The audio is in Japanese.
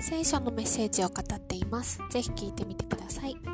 聖書のメッセージを語っています。ぜひ聞いてみてください。